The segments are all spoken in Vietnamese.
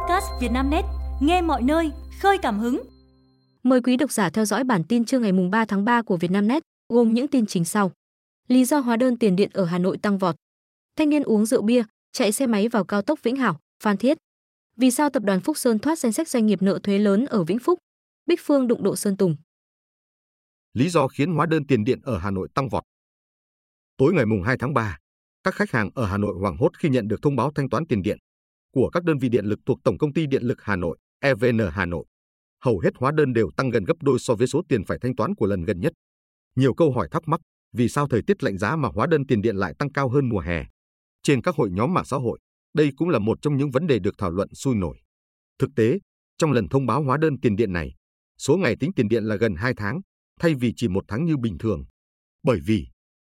podcast Vietnamnet, nghe mọi nơi, khơi cảm hứng. Mời quý độc giả theo dõi bản tin trưa ngày 3 tháng 3 của Vietnamnet, gồm những tin chính sau. Lý do hóa đơn tiền điện ở Hà Nội tăng vọt. Thanh niên uống rượu bia, chạy xe máy vào cao tốc Vĩnh Hảo, Phan Thiết. Vì sao tập đoàn Phúc Sơn thoát danh sách doanh nghiệp nợ thuế lớn ở Vĩnh Phúc? Bích Phương đụng độ Sơn Tùng. Lý do khiến hóa đơn tiền điện ở Hà Nội tăng vọt. Tối ngày mùng 2 tháng 3, các khách hàng ở Hà Nội hoảng hốt khi nhận được thông báo thanh toán tiền điện của các đơn vị điện lực thuộc Tổng công ty Điện lực Hà Nội, EVN Hà Nội. Hầu hết hóa đơn đều tăng gần gấp đôi so với số tiền phải thanh toán của lần gần nhất. Nhiều câu hỏi thắc mắc, vì sao thời tiết lạnh giá mà hóa đơn tiền điện lại tăng cao hơn mùa hè? Trên các hội nhóm mạng xã hội, đây cũng là một trong những vấn đề được thảo luận sôi nổi. Thực tế, trong lần thông báo hóa đơn tiền điện này, số ngày tính tiền điện là gần 2 tháng, thay vì chỉ một tháng như bình thường. Bởi vì,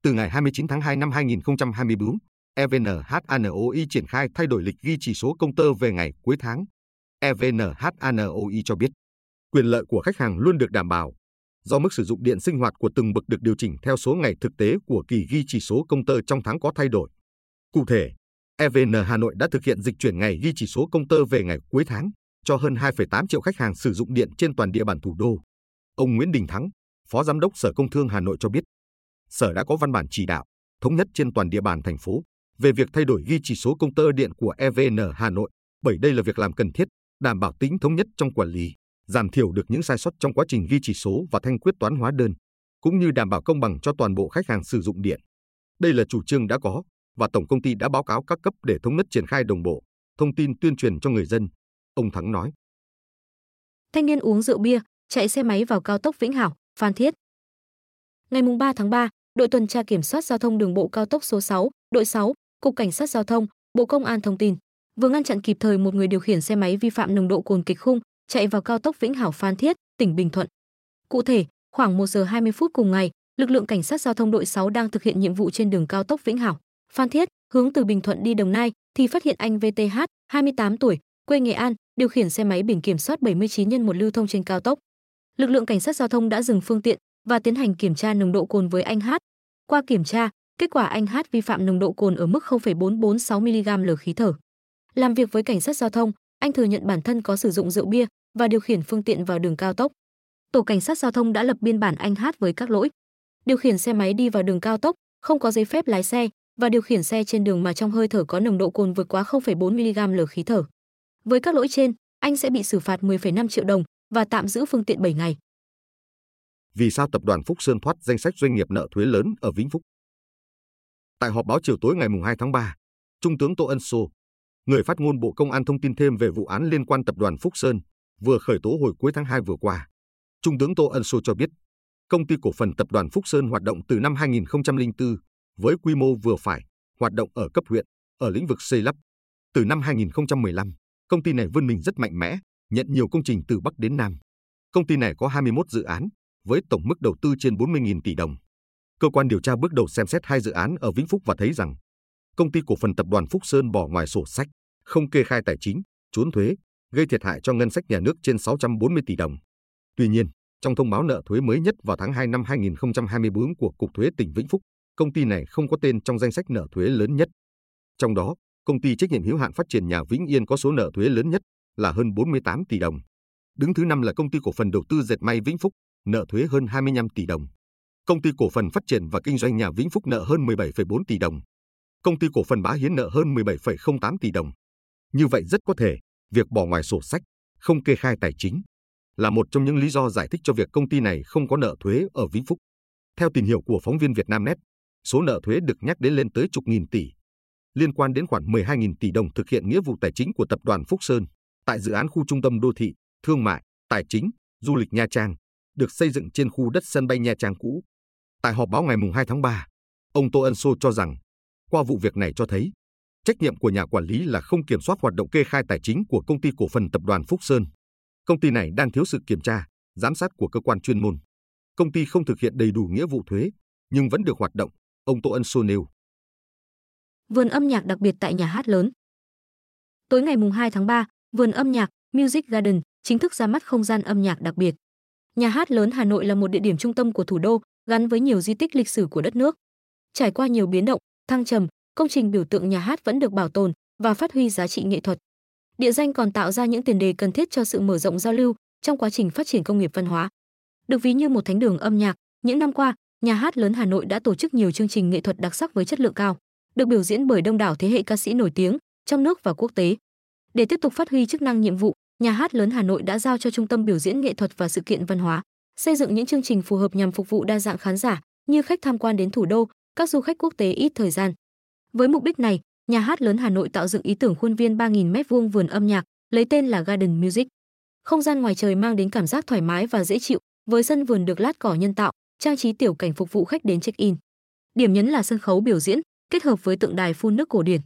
từ ngày 29 tháng 2 năm 2024, EVNHANOI triển khai thay đổi lịch ghi chỉ số công tơ về ngày cuối tháng. EVNHANOI cho biết, quyền lợi của khách hàng luôn được đảm bảo, do mức sử dụng điện sinh hoạt của từng bậc được điều chỉnh theo số ngày thực tế của kỳ ghi chỉ số công tơ trong tháng có thay đổi. Cụ thể, EVN Hà Nội đã thực hiện dịch chuyển ngày ghi chỉ số công tơ về ngày cuối tháng cho hơn 2,8 triệu khách hàng sử dụng điện trên toàn địa bàn thủ đô. Ông Nguyễn Đình Thắng, Phó Giám đốc Sở Công Thương Hà Nội cho biết, Sở đã có văn bản chỉ đạo thống nhất trên toàn địa bàn thành phố về việc thay đổi ghi chỉ số công tơ điện của EVN Hà Nội, bởi đây là việc làm cần thiết, đảm bảo tính thống nhất trong quản lý, giảm thiểu được những sai sót trong quá trình ghi chỉ số và thanh quyết toán hóa đơn, cũng như đảm bảo công bằng cho toàn bộ khách hàng sử dụng điện. Đây là chủ trương đã có và tổng công ty đã báo cáo các cấp để thống nhất triển khai đồng bộ, thông tin tuyên truyền cho người dân, ông Thắng nói. Thanh niên uống rượu bia, chạy xe máy vào cao tốc Vĩnh Hảo, Phan Thiết. Ngày 3 tháng 3, đội tuần tra kiểm soát giao thông đường bộ cao tốc số 6, đội 6, Cục Cảnh sát Giao thông, Bộ Công an thông tin, vừa ngăn chặn kịp thời một người điều khiển xe máy vi phạm nồng độ cồn kịch khung chạy vào cao tốc Vĩnh Hảo Phan Thiết, tỉnh Bình Thuận. Cụ thể, khoảng 1 giờ 20 phút cùng ngày, lực lượng cảnh sát giao thông đội 6 đang thực hiện nhiệm vụ trên đường cao tốc Vĩnh Hảo, Phan Thiết, hướng từ Bình Thuận đi Đồng Nai thì phát hiện anh VTH, 28 tuổi, quê Nghệ An, điều khiển xe máy biển kiểm soát 79 nhân một lưu thông trên cao tốc. Lực lượng cảnh sát giao thông đã dừng phương tiện và tiến hành kiểm tra nồng độ cồn với anh H. Qua kiểm tra, Kết quả anh Hát vi phạm nồng độ cồn ở mức 0,446 mg l khí thở. Làm việc với cảnh sát giao thông, anh thừa nhận bản thân có sử dụng rượu bia và điều khiển phương tiện vào đường cao tốc. Tổ cảnh sát giao thông đã lập biên bản anh Hát với các lỗi: điều khiển xe máy đi vào đường cao tốc, không có giấy phép lái xe và điều khiển xe trên đường mà trong hơi thở có nồng độ cồn vượt quá 0,4 mg l khí thở. Với các lỗi trên, anh sẽ bị xử phạt 10,5 triệu đồng và tạm giữ phương tiện 7 ngày. Vì sao tập đoàn Phúc Sơn thoát danh sách doanh nghiệp nợ thuế lớn ở Vĩnh Phúc? Tại họp báo chiều tối ngày 2 tháng 3, Trung tướng Tô Ân Sô, người phát ngôn Bộ Công an thông tin thêm về vụ án liên quan tập đoàn Phúc Sơn vừa khởi tố hồi cuối tháng 2 vừa qua. Trung tướng Tô Ân Sô cho biết, công ty cổ phần tập đoàn Phúc Sơn hoạt động từ năm 2004 với quy mô vừa phải, hoạt động ở cấp huyện, ở lĩnh vực xây lắp. Từ năm 2015, công ty này vươn mình rất mạnh mẽ, nhận nhiều công trình từ Bắc đến Nam. Công ty này có 21 dự án với tổng mức đầu tư trên 40.000 tỷ đồng. Cơ quan điều tra bước đầu xem xét hai dự án ở Vĩnh Phúc và thấy rằng công ty cổ phần tập đoàn Phúc Sơn bỏ ngoài sổ sách, không kê khai tài chính, trốn thuế, gây thiệt hại cho ngân sách nhà nước trên 640 tỷ đồng. Tuy nhiên, trong thông báo nợ thuế mới nhất vào tháng 2 năm 2024 của Cục Thuế tỉnh Vĩnh Phúc, công ty này không có tên trong danh sách nợ thuế lớn nhất. Trong đó, công ty trách nhiệm hữu hạn phát triển nhà Vĩnh Yên có số nợ thuế lớn nhất là hơn 48 tỷ đồng. Đứng thứ năm là công ty cổ phần đầu tư dệt may Vĩnh Phúc, nợ thuế hơn 25 tỷ đồng. Công ty cổ phần phát triển và kinh doanh nhà Vĩnh Phúc nợ hơn 17,4 tỷ đồng. Công ty cổ phần Bá Hiến nợ hơn 17,08 tỷ đồng. Như vậy rất có thể, việc bỏ ngoài sổ sách, không kê khai tài chính là một trong những lý do giải thích cho việc công ty này không có nợ thuế ở Vĩnh Phúc. Theo tìm hiểu của phóng viên Vietnamnet, số nợ thuế được nhắc đến lên tới chục nghìn tỷ, liên quan đến khoảng 12.000 tỷ đồng thực hiện nghĩa vụ tài chính của tập đoàn Phúc Sơn tại dự án khu trung tâm đô thị, thương mại, tài chính, du lịch Nha Trang, được xây dựng trên khu đất sân bay Nha Trang cũ. Tại họp báo ngày 2 tháng 3, ông Tô Ân Sô cho rằng, qua vụ việc này cho thấy, trách nhiệm của nhà quản lý là không kiểm soát hoạt động kê khai tài chính của công ty cổ phần tập đoàn Phúc Sơn. Công ty này đang thiếu sự kiểm tra, giám sát của cơ quan chuyên môn. Công ty không thực hiện đầy đủ nghĩa vụ thuế, nhưng vẫn được hoạt động, ông Tô Ân Sô nêu. Vườn âm nhạc đặc biệt tại nhà hát lớn. Tối ngày 2 tháng 3, vườn âm nhạc Music Garden chính thức ra mắt không gian âm nhạc đặc biệt. Nhà hát lớn Hà Nội là một địa điểm trung tâm của thủ đô, gắn với nhiều di tích lịch sử của đất nước. Trải qua nhiều biến động, thăng trầm, công trình biểu tượng nhà hát vẫn được bảo tồn và phát huy giá trị nghệ thuật. Địa danh còn tạo ra những tiền đề cần thiết cho sự mở rộng giao lưu trong quá trình phát triển công nghiệp văn hóa. Được ví như một thánh đường âm nhạc, những năm qua, nhà hát lớn Hà Nội đã tổ chức nhiều chương trình nghệ thuật đặc sắc với chất lượng cao, được biểu diễn bởi đông đảo thế hệ ca sĩ nổi tiếng trong nước và quốc tế. Để tiếp tục phát huy chức năng nhiệm vụ, nhà hát lớn Hà Nội đã giao cho Trung tâm biểu diễn nghệ thuật và sự kiện văn hóa xây dựng những chương trình phù hợp nhằm phục vụ đa dạng khán giả như khách tham quan đến thủ đô, các du khách quốc tế ít thời gian. Với mục đích này, nhà hát lớn Hà Nội tạo dựng ý tưởng khuôn viên 3.000 m2 vườn âm nhạc, lấy tên là Garden Music. Không gian ngoài trời mang đến cảm giác thoải mái và dễ chịu, với sân vườn được lát cỏ nhân tạo, trang trí tiểu cảnh phục vụ khách đến check-in. Điểm nhấn là sân khấu biểu diễn, kết hợp với tượng đài phun nước cổ điển.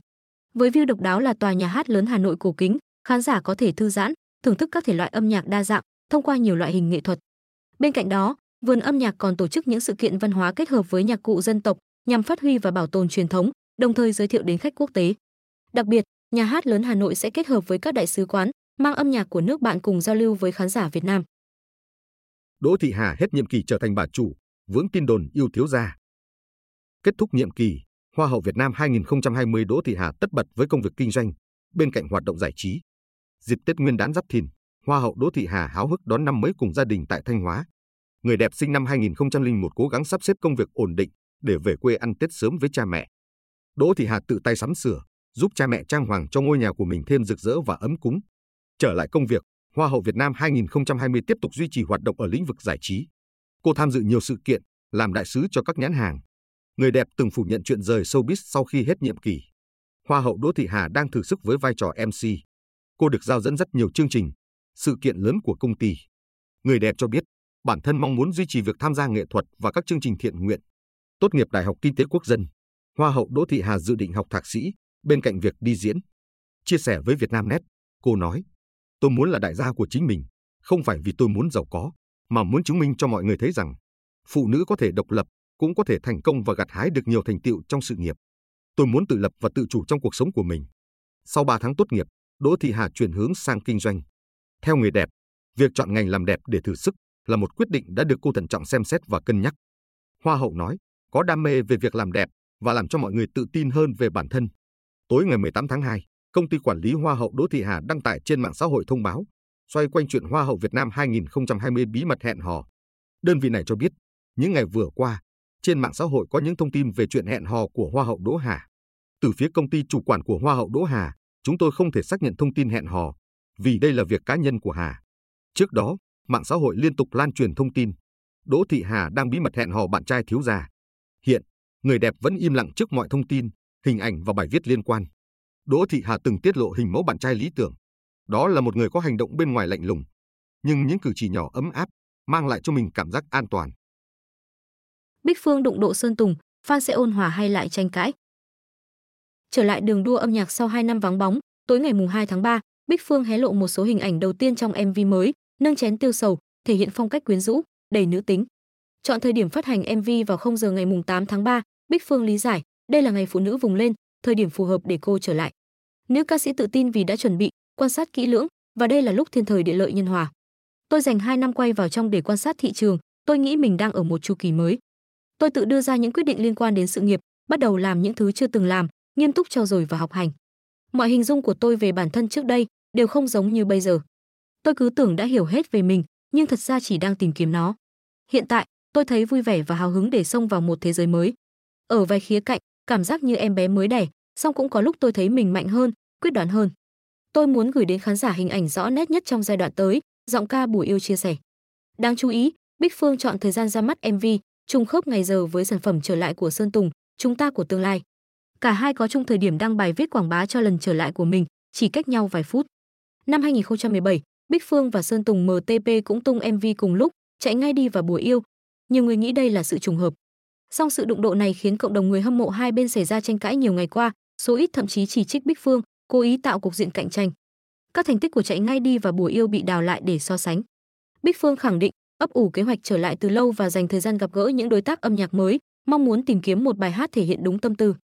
Với view độc đáo là tòa nhà hát lớn Hà Nội cổ kính, khán giả có thể thư giãn, thưởng thức các thể loại âm nhạc đa dạng thông qua nhiều loại hình nghệ thuật. Bên cạnh đó, vườn âm nhạc còn tổ chức những sự kiện văn hóa kết hợp với nhạc cụ dân tộc nhằm phát huy và bảo tồn truyền thống, đồng thời giới thiệu đến khách quốc tế. Đặc biệt, nhà hát lớn Hà Nội sẽ kết hợp với các đại sứ quán, mang âm nhạc của nước bạn cùng giao lưu với khán giả Việt Nam. Đỗ Thị Hà hết nhiệm kỳ trở thành bà chủ, vướng tin đồn yêu thiếu gia. Kết thúc nhiệm kỳ, Hoa hậu Việt Nam 2020 Đỗ Thị Hà tất bật với công việc kinh doanh, bên cạnh hoạt động giải trí. Dịp Tết Nguyên đán Giáp Thìn, Hoa hậu Đỗ Thị Hà háo hức đón năm mới cùng gia đình tại Thanh Hóa. Người đẹp sinh năm 2001 cố gắng sắp xếp công việc ổn định để về quê ăn Tết sớm với cha mẹ. Đỗ Thị Hà tự tay sắm sửa, giúp cha mẹ trang hoàng cho ngôi nhà của mình thêm rực rỡ và ấm cúng. Trở lại công việc, Hoa hậu Việt Nam 2020 tiếp tục duy trì hoạt động ở lĩnh vực giải trí. Cô tham dự nhiều sự kiện, làm đại sứ cho các nhãn hàng. Người đẹp từng phủ nhận chuyện rời showbiz sau khi hết nhiệm kỳ. Hoa hậu Đỗ Thị Hà đang thử sức với vai trò MC. Cô được giao dẫn rất nhiều chương trình, sự kiện lớn của công ty. Người đẹp cho biết, bản thân mong muốn duy trì việc tham gia nghệ thuật và các chương trình thiện nguyện. Tốt nghiệp Đại học Kinh tế Quốc dân, Hoa hậu Đỗ Thị Hà dự định học thạc sĩ bên cạnh việc đi diễn. Chia sẻ với Vietnamnet, cô nói, tôi muốn là đại gia của chính mình, không phải vì tôi muốn giàu có, mà muốn chứng minh cho mọi người thấy rằng phụ nữ có thể độc lập, cũng có thể thành công và gặt hái được nhiều thành tựu trong sự nghiệp. Tôi muốn tự lập và tự chủ trong cuộc sống của mình. Sau 3 tháng tốt nghiệp, Đỗ Thị Hà chuyển hướng sang kinh doanh. Theo người đẹp, việc chọn ngành làm đẹp để thử sức là một quyết định đã được cô thận trọng xem xét và cân nhắc. Hoa hậu nói, có đam mê về việc làm đẹp và làm cho mọi người tự tin hơn về bản thân. Tối ngày 18 tháng 2, công ty quản lý Hoa hậu Đỗ Thị Hà đăng tải trên mạng xã hội thông báo xoay quanh chuyện Hoa hậu Việt Nam 2020 bí mật hẹn hò. Đơn vị này cho biết, những ngày vừa qua, trên mạng xã hội có những thông tin về chuyện hẹn hò của Hoa hậu Đỗ Hà. Từ phía công ty chủ quản của Hoa hậu Đỗ Hà, chúng tôi không thể xác nhận thông tin hẹn hò, vì đây là việc cá nhân của Hà. Trước đó, mạng xã hội liên tục lan truyền thông tin Đỗ Thị Hà đang bí mật hẹn hò bạn trai thiếu gia. Hiện, người đẹp vẫn im lặng trước mọi thông tin, hình ảnh và bài viết liên quan. Đỗ Thị Hà từng tiết lộ hình mẫu bạn trai lý tưởng. Đó là một người có hành động bên ngoài lạnh lùng, nhưng những cử chỉ nhỏ ấm áp mang lại cho mình cảm giác an toàn. Bích Phương đụng độ Sơn Tùng, fan sẽ ôn hòa hay lại tranh cãi. Trở lại đường đua âm nhạc sau 2 năm vắng bóng, tối ngày mùng 2 tháng 3, Bích Phương hé lộ một số hình ảnh đầu tiên trong MV mới, nâng chén tiêu sầu, thể hiện phong cách quyến rũ, đầy nữ tính. Chọn thời điểm phát hành MV vào 0 giờ ngày mùng 8 tháng 3, Bích Phương lý giải, đây là ngày phụ nữ vùng lên, thời điểm phù hợp để cô trở lại. Nữ ca sĩ tự tin vì đã chuẩn bị, quan sát kỹ lưỡng và đây là lúc thiên thời địa lợi nhân hòa. Tôi dành 2 năm quay vào trong để quan sát thị trường, tôi nghĩ mình đang ở một chu kỳ mới. Tôi tự đưa ra những quyết định liên quan đến sự nghiệp, bắt đầu làm những thứ chưa từng làm, nghiêm túc trau dồi và học hành. Mọi hình dung của tôi về bản thân trước đây đều không giống như bây giờ. Tôi cứ tưởng đã hiểu hết về mình, nhưng thật ra chỉ đang tìm kiếm nó. Hiện tại, tôi thấy vui vẻ và hào hứng để xông vào một thế giới mới. Ở vài khía cạnh, cảm giác như em bé mới đẻ, song cũng có lúc tôi thấy mình mạnh hơn, quyết đoán hơn. Tôi muốn gửi đến khán giả hình ảnh rõ nét nhất trong giai đoạn tới, giọng ca Bùi Yêu chia sẻ. Đáng chú ý, Bích Phương chọn thời gian ra mắt MV, trùng khớp ngày giờ với sản phẩm trở lại của Sơn Tùng, chúng ta của tương lai. Cả hai có chung thời điểm đăng bài viết quảng bá cho lần trở lại của mình, chỉ cách nhau vài phút. Năm 2017, Bích Phương và Sơn Tùng MTP cũng tung MV cùng lúc, chạy ngay đi và bùa yêu. Nhiều người nghĩ đây là sự trùng hợp. Song sự đụng độ này khiến cộng đồng người hâm mộ hai bên xảy ra tranh cãi nhiều ngày qua, số ít thậm chí chỉ trích Bích Phương, cố ý tạo cục diện cạnh tranh. Các thành tích của chạy ngay đi và bùa yêu bị đào lại để so sánh. Bích Phương khẳng định ấp ủ kế hoạch trở lại từ lâu và dành thời gian gặp gỡ những đối tác âm nhạc mới, mong muốn tìm kiếm một bài hát thể hiện đúng tâm tư.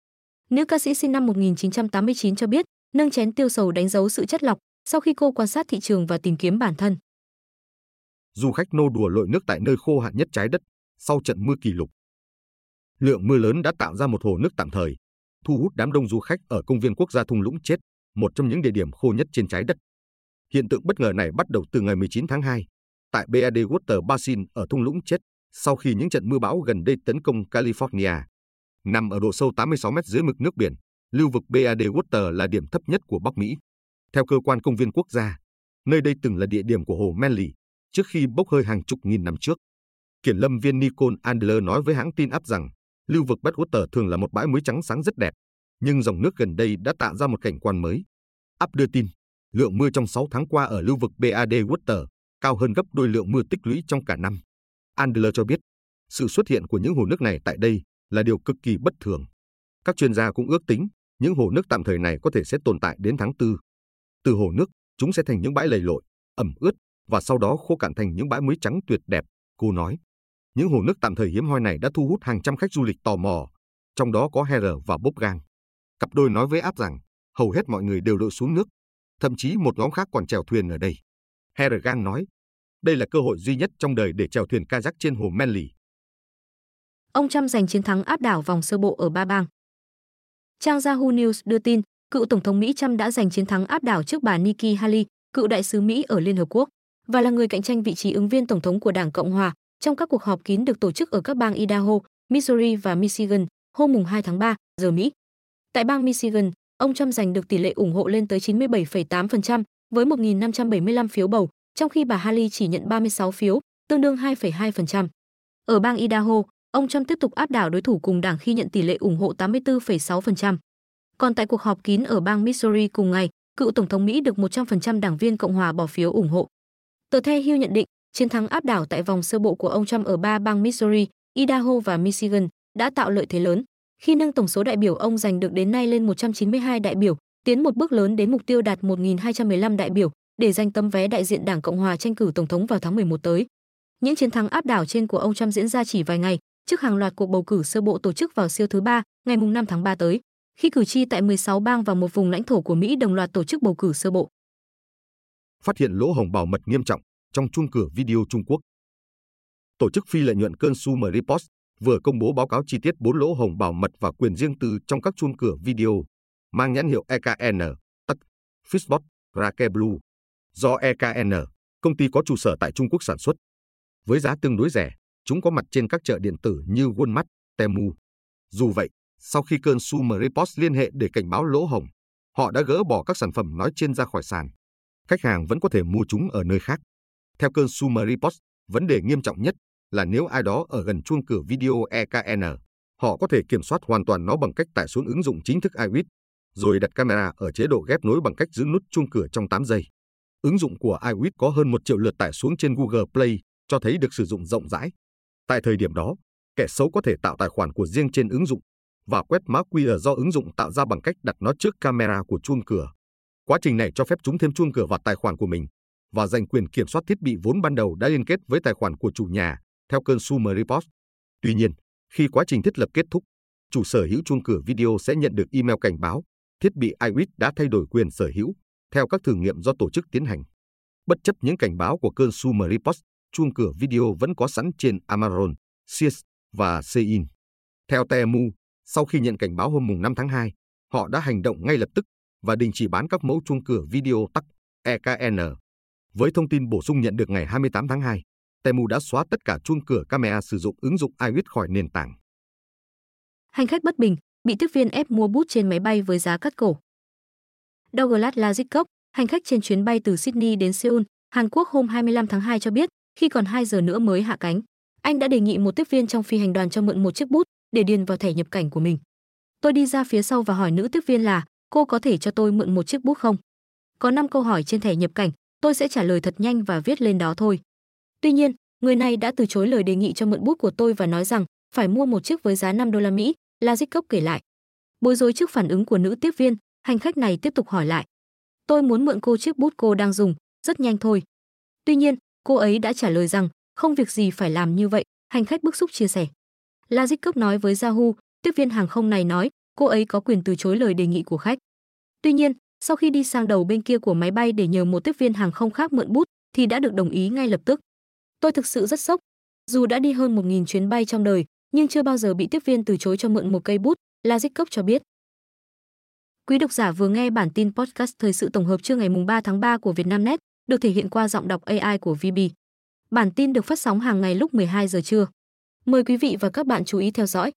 Nữ ca sĩ sinh năm 1989 cho biết, nâng chén tiêu sầu đánh dấu sự chất lọc sau khi cô quan sát thị trường và tìm kiếm bản thân. Du khách nô đùa lội nước tại nơi khô hạn nhất trái đất sau trận mưa kỷ lục. Lượng mưa lớn đã tạo ra một hồ nước tạm thời, thu hút đám đông du khách ở công viên quốc gia thung lũng chết một trong những địa điểm khô nhất trên trái đất. Hiện tượng bất ngờ này bắt đầu từ ngày 19 tháng 2, tại BAD Water Basin ở thung lũng chết sau khi những trận mưa bão gần đây tấn công California. Nằm ở độ sâu 86 mét dưới mực nước biển, lưu vực BAD Water là điểm thấp nhất của Bắc Mỹ. Theo cơ quan công viên quốc gia, nơi đây từng là địa điểm của hồ Manly trước khi bốc hơi hàng chục nghìn năm trước. Kiểm lâm viên Nicole Adler nói với hãng tin áp rằng lưu vực Badwater thường là một bãi muối trắng sáng rất đẹp, nhưng dòng nước gần đây đã tạo ra một cảnh quan mới. Áp đưa tin, lượng mưa trong 6 tháng qua ở lưu vực BAD Water cao hơn gấp đôi lượng mưa tích lũy trong cả năm. Andler cho biết, sự xuất hiện của những hồ nước này tại đây là điều cực kỳ bất thường. Các chuyên gia cũng ước tính những hồ nước tạm thời này có thể sẽ tồn tại đến tháng 4. Từ hồ nước, chúng sẽ thành những bãi lầy lội, ẩm ướt và sau đó khô cạn thành những bãi muối trắng tuyệt đẹp, cô nói. Những hồ nước tạm thời hiếm hoi này đã thu hút hàng trăm khách du lịch tò mò, trong đó có Heather và Bob Gang. Cặp đôi nói với áp rằng hầu hết mọi người đều đội xuống nước, thậm chí một nhóm khác còn chèo thuyền ở đây. Heather Gang nói, đây là cơ hội duy nhất trong đời để chèo thuyền kayak trên hồ Manly. Ông Trump giành chiến thắng áp đảo vòng sơ bộ ở ba bang. Trang Yahoo News đưa tin, cựu Tổng thống Mỹ Trump đã giành chiến thắng áp đảo trước bà Nikki Haley, cựu đại sứ Mỹ ở Liên Hợp Quốc, và là người cạnh tranh vị trí ứng viên Tổng thống của Đảng Cộng Hòa trong các cuộc họp kín được tổ chức ở các bang Idaho, Missouri và Michigan hôm 2 tháng 3 giờ Mỹ. Tại bang Michigan, ông Trump giành được tỷ lệ ủng hộ lên tới 97,8% với 1.575 phiếu bầu, trong khi bà Haley chỉ nhận 36 phiếu, tương đương 2,2%. Ở bang Idaho, ông Trump tiếp tục áp đảo đối thủ cùng đảng khi nhận tỷ lệ ủng hộ 84,6%. Còn tại cuộc họp kín ở bang Missouri cùng ngày, cựu tổng thống Mỹ được 100% đảng viên Cộng hòa bỏ phiếu ủng hộ. Tờ The Hill nhận định, chiến thắng áp đảo tại vòng sơ bộ của ông Trump ở ba bang Missouri, Idaho và Michigan đã tạo lợi thế lớn, khi nâng tổng số đại biểu ông giành được đến nay lên 192 đại biểu, tiến một bước lớn đến mục tiêu đạt 1.215 đại biểu để giành tấm vé đại diện Đảng Cộng hòa tranh cử tổng thống vào tháng 11 tới. Những chiến thắng áp đảo trên của ông Trump diễn ra chỉ vài ngày trước hàng loạt cuộc bầu cử sơ bộ tổ chức vào siêu thứ ba ngày 5 tháng 3 tới, khi cử tri tại 16 bang và một vùng lãnh thổ của Mỹ đồng loạt tổ chức bầu cử sơ bộ. Phát hiện lỗ hổng bảo mật nghiêm trọng trong chuông cửa video Trung Quốc. Tổ chức phi lợi nhuận Consumer Reports vừa công bố báo cáo chi tiết bốn lỗ hổng bảo mật và quyền riêng tư trong các chuông cửa video mang nhãn hiệu EKN, tắc, Fishbot, Rake Blue, do EKN, công ty có trụ sở tại Trung Quốc sản xuất. Với giá tương đối rẻ, chúng có mặt trên các chợ điện tử như Walmart, Temu. Dù vậy, sau khi cơn Sumer Reports liên hệ để cảnh báo lỗ hồng, họ đã gỡ bỏ các sản phẩm nói trên ra khỏi sàn. Khách hàng vẫn có thể mua chúng ở nơi khác. Theo cơn Sumer Reports, vấn đề nghiêm trọng nhất là nếu ai đó ở gần chuông cửa video EKN, họ có thể kiểm soát hoàn toàn nó bằng cách tải xuống ứng dụng chính thức iWit, rồi đặt camera ở chế độ ghép nối bằng cách giữ nút chuông cửa trong 8 giây. Ứng dụng của iWit có hơn 1 triệu lượt tải xuống trên Google Play, cho thấy được sử dụng rộng rãi. Tại thời điểm đó, kẻ xấu có thể tạo tài khoản của riêng trên ứng dụng và quét mã QR do ứng dụng tạo ra bằng cách đặt nó trước camera của chuông cửa. Quá trình này cho phép chúng thêm chuông cửa vào tài khoản của mình và giành quyền kiểm soát thiết bị vốn ban đầu đã liên kết với tài khoản của chủ nhà, theo Consumer Report. Tuy nhiên, khi quá trình thiết lập kết thúc, chủ sở hữu chuông cửa video sẽ nhận được email cảnh báo thiết bị iWit đã thay đổi quyền sở hữu theo các thử nghiệm do tổ chức tiến hành. Bất chấp những cảnh báo của Consumer Report, chuông cửa video vẫn có sẵn trên Amazon, Sears và Shein. Theo Temu, sau khi nhận cảnh báo hôm 5 tháng 2, họ đã hành động ngay lập tức và đình chỉ bán các mẫu chuông cửa video tắc EKN. Với thông tin bổ sung nhận được ngày 28 tháng 2, Temu đã xóa tất cả chuông cửa camera sử dụng ứng dụng iWit khỏi nền tảng. Hành khách bất bình, bị tiếp viên ép mua bút trên máy bay với giá cắt cổ. Douglas Lazikov, hành khách trên chuyến bay từ Sydney đến Seoul, Hàn Quốc hôm 25 tháng 2 cho biết, khi còn 2 giờ nữa mới hạ cánh, anh đã đề nghị một tiếp viên trong phi hành đoàn cho mượn một chiếc bút để điền vào thẻ nhập cảnh của mình. Tôi đi ra phía sau và hỏi nữ tiếp viên là, cô có thể cho tôi mượn một chiếc bút không? Có 5 câu hỏi trên thẻ nhập cảnh, tôi sẽ trả lời thật nhanh và viết lên đó thôi. Tuy nhiên, người này đã từ chối lời đề nghị cho mượn bút của tôi và nói rằng phải mua một chiếc với giá 5 đô la Mỹ, Lazikov kể lại. Bối rối trước phản ứng của nữ tiếp viên, hành khách này tiếp tục hỏi lại. Tôi muốn mượn cô chiếc bút cô đang dùng, rất nhanh thôi. Tuy nhiên, cô ấy đã trả lời rằng không việc gì phải làm như vậy, hành khách bức xúc chia sẻ. Lazic nói với Yahoo, tiếp viên hàng không này nói, cô ấy có quyền từ chối lời đề nghị của khách. Tuy nhiên, sau khi đi sang đầu bên kia của máy bay để nhờ một tiếp viên hàng không khác mượn bút thì đã được đồng ý ngay lập tức. Tôi thực sự rất sốc. Dù đã đi hơn 1.000 chuyến bay trong đời, nhưng chưa bao giờ bị tiếp viên từ chối cho mượn một cây bút, Lazic cho biết. Quý độc giả vừa nghe bản tin podcast thời sự tổng hợp trưa ngày 3 tháng 3 của Vietnamnet, được thể hiện qua giọng đọc AI của VB. Bản tin được phát sóng hàng ngày lúc 12 giờ trưa. Mời quý vị và các bạn chú ý theo dõi.